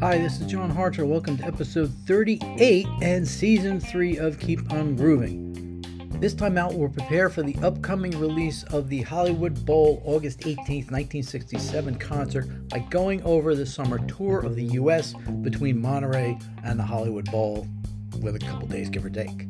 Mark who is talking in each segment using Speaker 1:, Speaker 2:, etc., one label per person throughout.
Speaker 1: Hi, this is John Harter. Welcome to episode 38 and season 3 of Keep on Grooving. This time out, we'll prepare for the upcoming release of the Hollywood Bowl August 18, 1967 concert by going over the summer tour of the U.S. between Monterey and the Hollywood Bowl, with a couple days, give or take.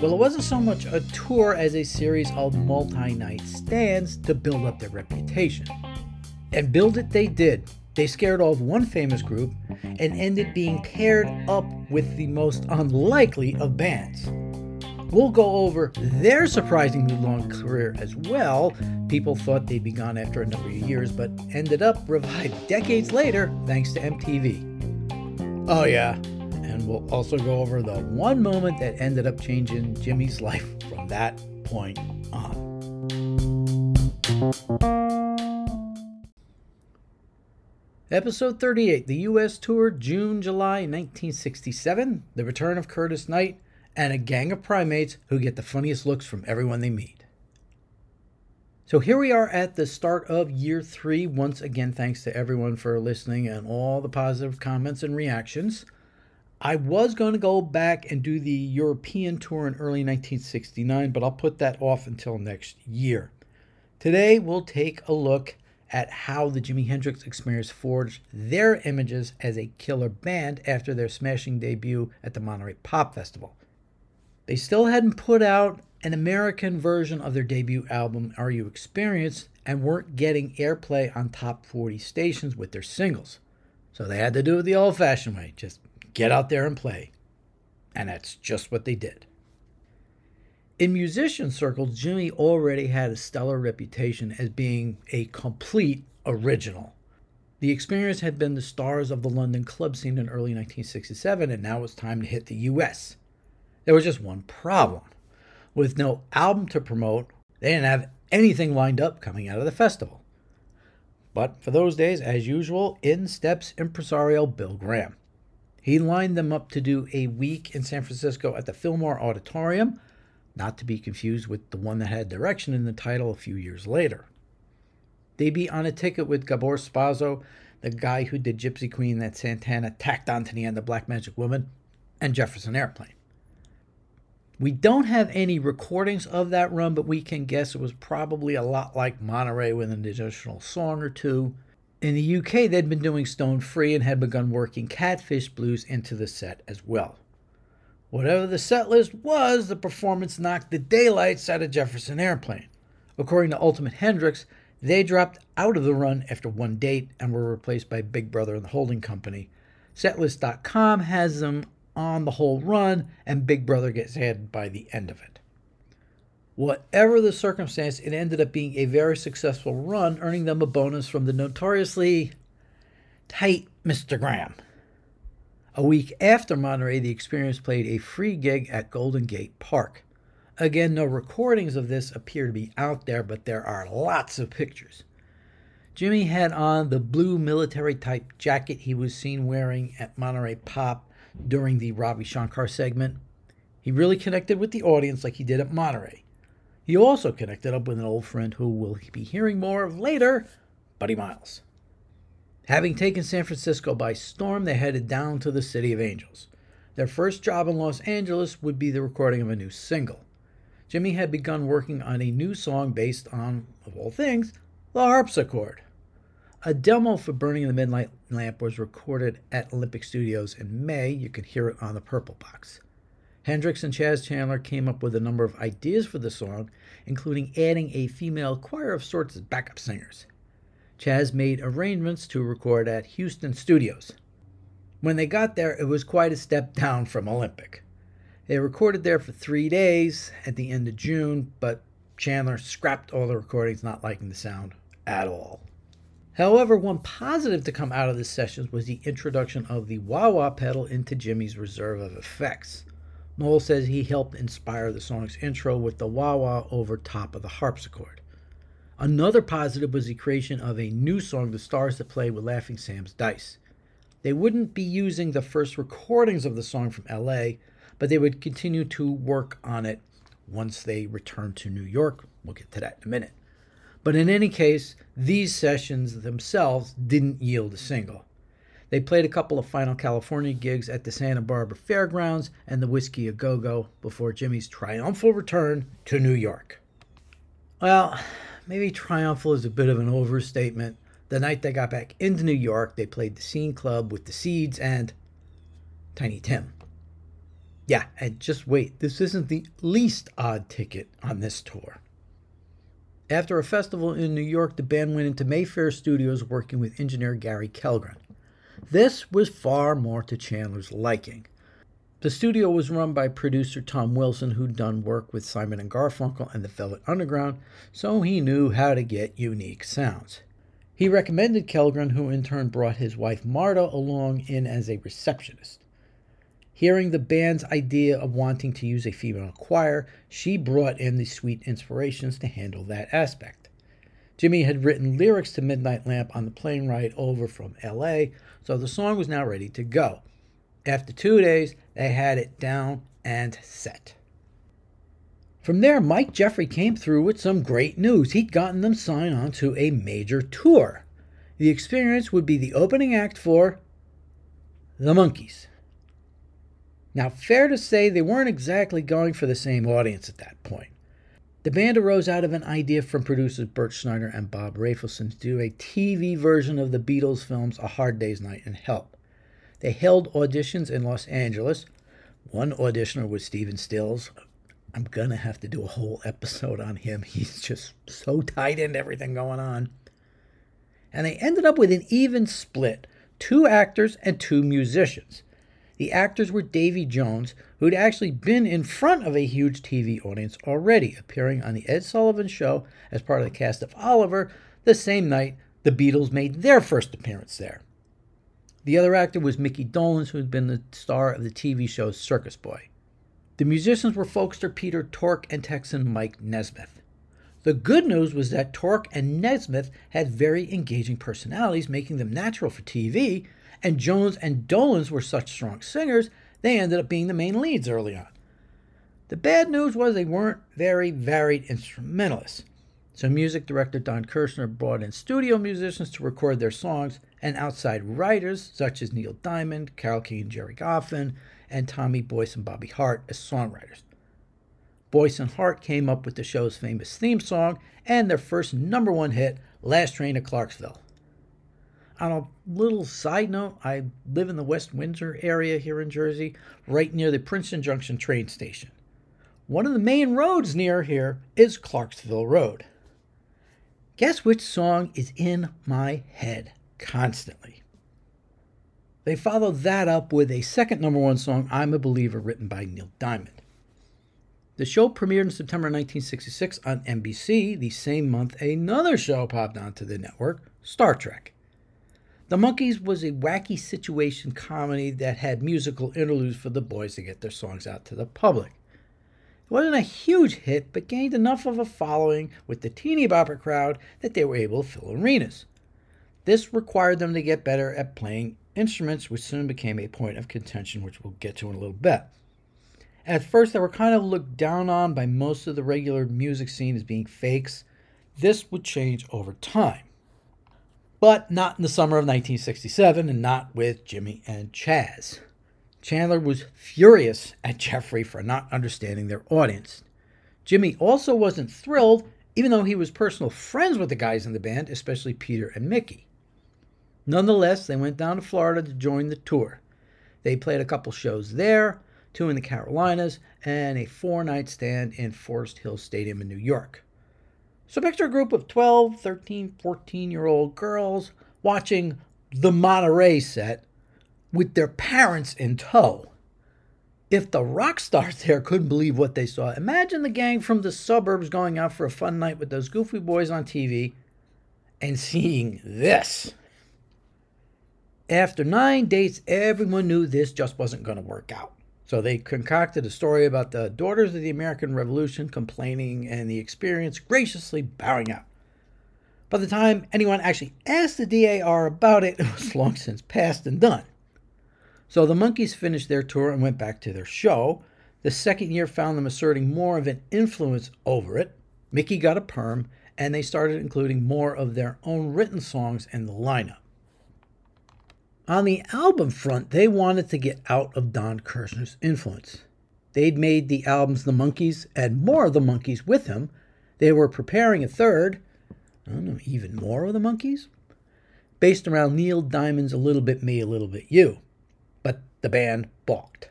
Speaker 1: Well, it wasn't so much a tour as a series of multi night stands to build up their reputation. And build it they did they scared off one famous group and ended being paired up with the most unlikely of bands. We'll go over their surprisingly long career as well. People thought they'd be gone after a number of years, but ended up revived decades later thanks to MTV. Oh, yeah, and we'll also go over the one moment that ended up changing Jimi's life from that point on. Episode 38 The U.S. Tour, June, July 1967. The return of Curtis Knight and a gang of primates who get the funniest looks from everyone they meet. So here we are at the start of year three. Once again, thanks to everyone for listening and all the positive comments and reactions. I was going to go back and do the European tour in early 1969, but I'll put that off until next year. Today, we'll take a look at how the Jimi Hendrix Experience forged their images as a killer band after their smashing debut at the Monterey Pop Festival. They still hadn't put out an American version of their debut album, Are You Experienced, and weren't getting airplay on top 40 stations with their singles. So they had to do it the old fashioned way just get out there and play. And that's just what they did. In musician circles, Jimi already had a stellar reputation as being a complete original. The experience had been the stars of the London club scene in early 1967, and now it was time to hit the US. There was just one problem. With no album to promote, they didn't have anything lined up coming out of the festival. But for those days, as usual, in steps impresario Bill Graham. He lined them up to do a week in San Francisco at the Fillmore Auditorium not to be confused with the one that had direction in the title a few years later. They'd be on a ticket with Gabor Szabo, the guy who did Gypsy Queen that Santana tacked onto the end of Black Magic Woman, and Jefferson Airplane. We don't have any recordings of that run, but we can guess it was probably a lot like Monterey with an additional song or two. In the UK, they'd been doing Stone Free and had begun working Catfish Blues into the set as well. Whatever the set list was, the performance knocked the daylights out of Jefferson Airplane. According to Ultimate Hendrix, they dropped out of the run after one date and were replaced by Big Brother and the holding company. Setlist.com has them on the whole run, and Big Brother gets added by the end of it. Whatever the circumstance, it ended up being a very successful run, earning them a bonus from the notoriously tight Mr. Graham. A week after Monterey, the Experience played a free gig at Golden Gate Park. Again, no recordings of this appear to be out there, but there are lots of pictures. Jimi had on the blue military type jacket he was seen wearing at Monterey Pop during the Ravi Shankar segment. He really connected with the audience like he did at Monterey. He also connected up with an old friend who we'll be hearing more of later, Buddy Miles. Having taken San Francisco by storm, they headed down to the City of Angels. Their first job in Los Angeles would be the recording of a new single. Jimi had begun working on a new song based on, of all things, the harpsichord. A demo for Burning the Midnight Lamp was recorded at Olympic Studios in May. You can hear it on the Purple Box. Hendrix and Chas Chandler came up with a number of ideas for the song, including adding a female choir of sorts as backup singers. Chas made arrangements to record at Houston Studios. When they got there, it was quite a step down from Olympic. They recorded there for three days at the end of June, but Chandler scrapped all the recordings, not liking the sound at all. However, one positive to come out of the sessions was the introduction of the wah wah pedal into Jimi's reserve of effects. Noel says he helped inspire the song's intro with the wah wah over top of the harpsichord. Another positive was the creation of a new song, The Stars That Play with Laughing Sam's Dice. They wouldn't be using the first recordings of the song from LA, but they would continue to work on it once they returned to New York. We'll get to that in a minute. But in any case, these sessions themselves didn't yield a single. They played a couple of final California gigs at the Santa Barbara Fairgrounds and the Whisky a Go Go before Jimi's triumphal return to New York. Well, maybe triumphal is a bit of an overstatement. The night they got back into New York, they played the Scene Club with the Seeds and Tiny Tim. Yeah, and just wait, this isn't the least odd ticket on this tour. After a festival in New York, the band went into Mayfair Studios working with engineer Gary Kellgren. This was far more to Chandler's liking. The studio was run by producer Tom Wilson, who'd done work with Simon and Garfunkel and the Velvet Underground, so he knew how to get unique sounds. He recommended Kellgren, who in turn brought his wife Marta along in as a receptionist. Hearing the band's idea of wanting to use a female choir, she brought in the sweet inspirations to handle that aspect. Jimi had written lyrics to Midnight Lamp on the plane ride over from LA, so the song was now ready to go. After two days, they had it down and set. From there, Mike Jeffrey came through with some great news. He'd gotten them signed on to a major tour. The experience would be the opening act for the Monkees. Now, fair to say, they weren't exactly going for the same audience at that point. The band arose out of an idea from producers Bert Schneider and Bob Rafelson to do a TV version of the Beatles films A Hard Day's Night and Help. They held auditions in Los Angeles. One auditioner was Stephen Stills. I'm going to have to do a whole episode on him. He's just so tied into everything going on. And they ended up with an even split two actors and two musicians. The actors were Davy Jones, who'd actually been in front of a huge TV audience already, appearing on The Ed Sullivan Show as part of the cast of Oliver the same night the Beatles made their first appearance there. The other actor was Micky Dolenz, who had been the star of the TV show Circus Boy. The musicians were folkster Peter Tork and Texan Mike Nesmith. The good news was that Tork and Nesmith had very engaging personalities, making them natural for TV, and Jones and Dolenz were such strong singers, they ended up being the main leads early on. The bad news was they weren't very varied instrumentalists. So, music director Don Kirshner brought in studio musicians to record their songs, and outside writers such as Neil Diamond, Carole King, Gerry Goffin, and Tommy Boyce and Bobby Hart as songwriters. Boyce and Hart came up with the show's famous theme song and their first number one hit, Last Train to Clarksville. On a little side note, I live in the West Windsor area here in Jersey, right near the Princeton Junction train station. One of the main roads near here is Clarksville Road. Guess which song is in my head constantly? They followed that up with a second number one song, I'm a Believer, written by Neil Diamond. The show premiered in September 1966 on NBC. The same month, another show popped onto the network, Star Trek. The Monkees was a wacky situation comedy that had musical interludes for the boys to get their songs out to the public. It wasn't a huge hit, but gained enough of a following with the teeny bopper crowd that they were able to fill arenas. This required them to get better at playing instruments, which soon became a point of contention, which we'll get to in a little bit. At first, they were kind of looked down on by most of the regular music scene as being fakes. This would change over time but not in the summer of 1967 and not with Jimi and Chas. Chandler was furious at Jeffrey for not understanding their audience. Jimi also wasn't thrilled, even though he was personal friends with the guys in the band, especially Peter and Micky. Nonetheless, they went down to Florida to join the tour. They played a couple shows there, two in the Carolinas, and a four night stand in Forest Hill Stadium in New York. So picture a group of 12, 13, 14 year old girls watching the Monterey set with their parents in tow. If the rock stars there couldn't believe what they saw, imagine the gang from the suburbs going out for a fun night with those goofy boys on TV and seeing this. After nine dates, everyone knew this just wasn't going to work out. So they concocted a story about the daughters of the American Revolution complaining and the experience graciously bowing out. By the time anyone actually asked the DAR about it, it was long since past and done. So the Monkees finished their tour and went back to their show. The second year found them asserting more of an influence over it. Micky got a perm, and they started including more of their own written songs in the lineup. On the album front, they wanted to get out of Don Kirshner's influence. They'd made the albums The Monkees and more of The Monkees with him. They were preparing a third, I don't know, even more of The Monkees, based around Neil Diamond's A Little Bit Me, A Little Bit You. But the band balked.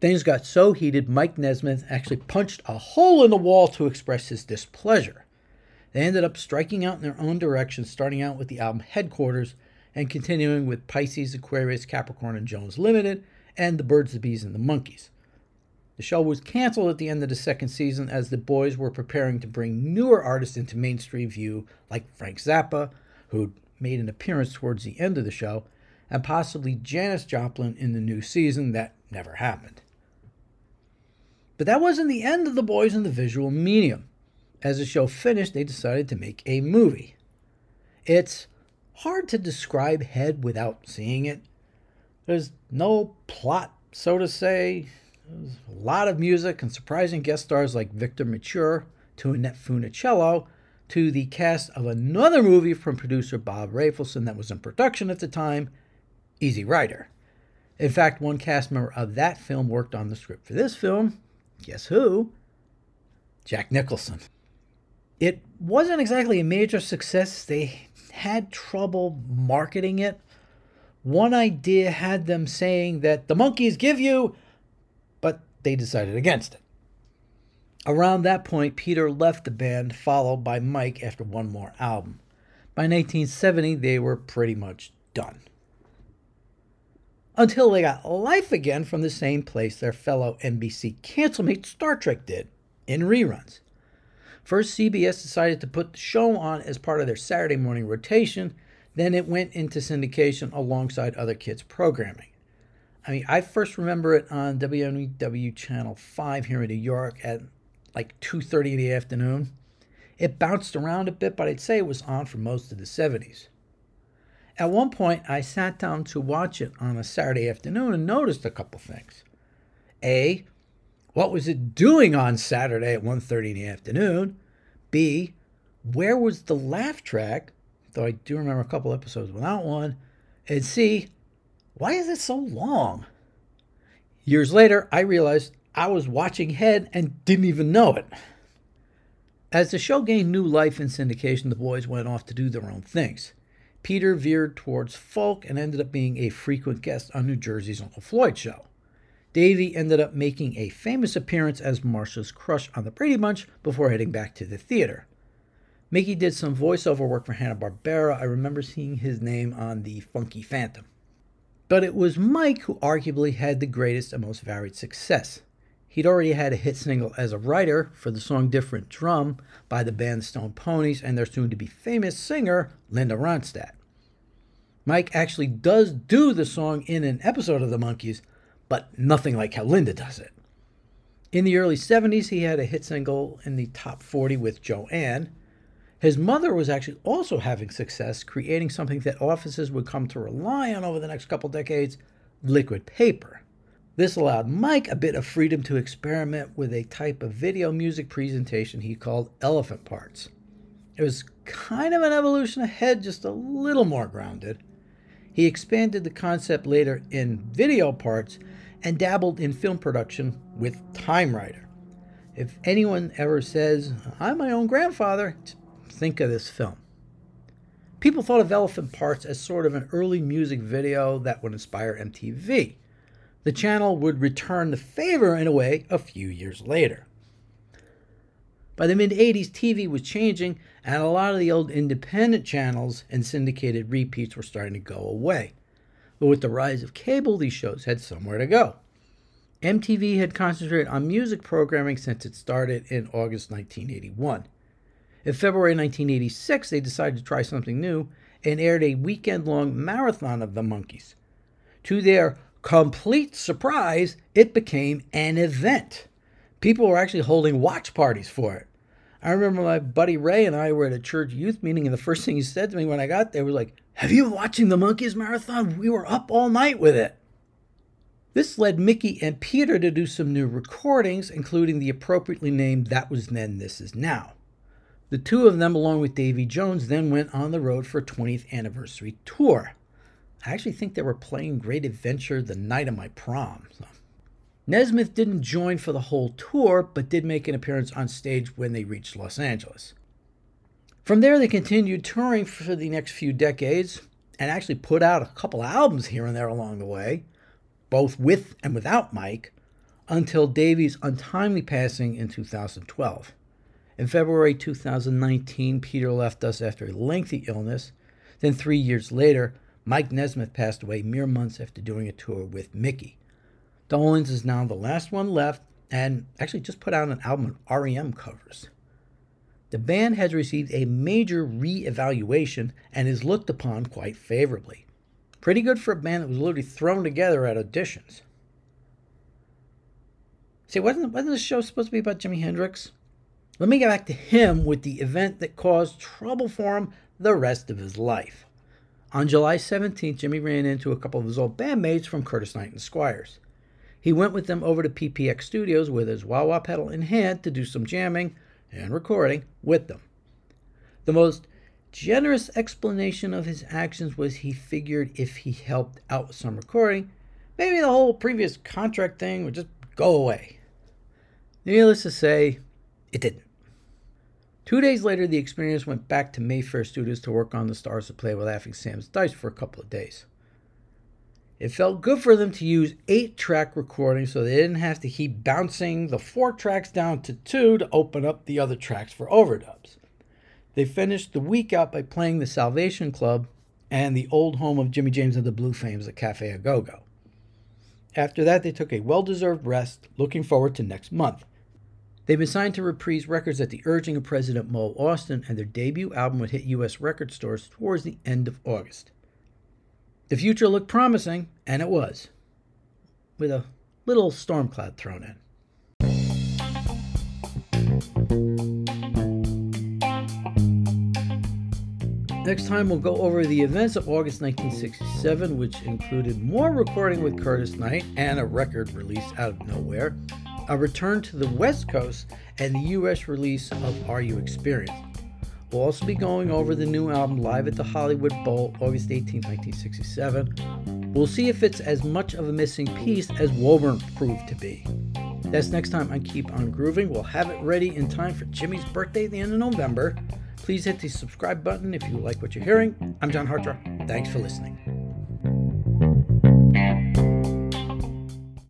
Speaker 1: Things got so heated, Mike Nesmith actually punched a hole in the wall to express his displeasure. They ended up striking out in their own direction, starting out with the album Headquarters and continuing with Pisces, Aquarius, Capricorn, and Jones Limited, and the Birds, the Bees, and the Monkees. The show was canceled at the end of the second season as the boys were preparing to bring newer artists into mainstream view, like Frank Zappa, who made an appearance towards the end of the show, and possibly Janis Joplin in the new season that never happened. But that wasn't the end of the boys in the visual medium. As the show finished, they decided to make a movie. It's hard to describe Head without seeing it. There's no plot, so to say. There's a lot of music and surprising guest stars like Victor Mature to Annette Funicello to the cast of another movie from producer Bob Rafelson that was in production at the time, Easy Rider. In fact, one cast member of that film worked on the script for this film. Guess who? Jack Nicholson. It wasn't exactly a major success. They had trouble marketing it. One idea had them saying that the Monkees give you, but they decided against it. Around that point, Peter left the band, followed by Mike after one more album. By 1970, they were pretty much done. Until they got life again from the same place their fellow NBC cancelmate Star Trek did, in reruns. First, CBS decided to put the show on as part of their Saturday morning rotation, then it went into syndication alongside other kids' programming. I mean, I first remember it on WNEW Channel 5 here in New York at like 2:30 in the afternoon. It bounced around a bit, but I'd say it was on for most of the 70s. At one point, I sat down to watch it on a Saturday afternoon and noticed a couple things. A, what was it doing on Saturday at 1:30 in the afternoon? B, where was the laugh track? Though I do remember a couple episodes without one. And C, why is it so long? Years later, I realized I was watching Head and didn't even know it. As the show gained new life in syndication, the boys went off to do their own things. Peter veered towards folk and ended up being a frequent guest on New Jersey's Uncle Floyd show. Davy ended up making a famous appearance as Marcia's crush on the Brady Bunch before heading back to the theater. Micky did some voiceover work for Hanna-Barbera. I remember seeing his name on the Funky Phantom. But it was Mike who arguably had the greatest and most varied success. He'd already had a hit single as a writer for the song Different Drum by the band Stone Poneys and their soon to be famous singer, Linda Ronstadt. Mike actually does do the song in an episode of The Monkees, but nothing like how Linda does it. In the early 70s, he had a hit single in the top 40 with Joanne. His mother was actually also having success, creating something that offices would come to rely on over the next couple decades liquid paper. This allowed Mike a bit of freedom to experiment with a type of video music presentation he called elephant parts. It was kind of an evolution ahead, just a little more grounded. He expanded the concept later in video parts and dabbled in film production with Time Rider. If anyone ever says, I'm my own grandfather, think of this film. People thought of Elephant Parts as sort of an early music video that would inspire MTV the channel would return the favor in a way a few years later. By the mid 80s, TV was changing, and a lot of the old independent channels and syndicated repeats were starting to go away. But with the rise of cable, these shows had somewhere to go. MTV had concentrated on music programming since it started in August 1981. In February 1986, they decided to try something new and aired a weekend long marathon of the Monkees. To their complete surprise, it became an event. People were actually holding watch parties for it. I remember my buddy Ray and I were at a church youth meeting, and the first thing he said to me when I got there was like, Have you been watching the Monkees Marathon? We were up all night with it. This led Micky and Peter to do some new recordings, including the appropriately named That Was Then, This Is Now. The two of them, along with Davy Jones, then went on the road for a 20th anniversary tour. I actually think they were playing Great Adventure the night of my prom. So. Nesmith didn't join for the whole tour, but did make an appearance on stage when they reached Los Angeles. From there, they continued touring for the next few decades and actually put out a couple albums here and there along the way, both with and without Mike, until Davy's untimely passing in 2012. In February 2019, Peter left us after a lengthy illness. Then, three years later, Mike Nesmith passed away mere months after doing a tour with Micky. Dolenz is now the last one left and actually just put out an album of REM covers. The band has received a major re evaluation and is looked upon quite favorably. Pretty good for a band that was literally thrown together at auditions. See, wasn't, wasn't this show supposed to be about Jimi Hendrix? Let me get back to him with the event that caused trouble for him the rest of his life. On July 17th, Jimi ran into a couple of his old bandmates from Curtis Knight and Squires. He went with them over to PPX Studios with his wah wah pedal in hand to do some jamming and recording with them. The most generous explanation of his actions was he figured if he helped out with some recording, maybe the whole previous contract thing would just go away. Needless to say, it didn't. Two days later, the experience went back to Mayfair Studios to work on the Stars to Play with Laughing Sam's Dice for a couple of days. It felt good for them to use eight track recordings so they didn't have to keep bouncing the four tracks down to two to open up the other tracks for overdubs. They finished the week out by playing the Salvation Club and the old home of Jimmy James and the Blue Flames at Cafe A Go Go. After that, they took a well deserved rest, looking forward to next month. They've been signed to Reprise Records at the urging of President Mo Ostin, and their debut album would hit U.S. record stores towards the end of August. The future looked promising, and it was, with a little storm cloud thrown in. Next time, we'll go over the events of August 1967, which included more recording with Curtis Knight and a record release out of nowhere, a return to the West Coast, and the US release of Are You Experienced? We'll also be going over the new album live at the Hollywood Bowl, August 18, 1967. We'll see if it's as much of a missing piece as Woburn proved to be. That's next time on Keep On Grooving. We'll have it ready in time for Jimi's birthday at the end of November. Please hit the subscribe button if you like what you're hearing. I'm John Hartra. Thanks for listening.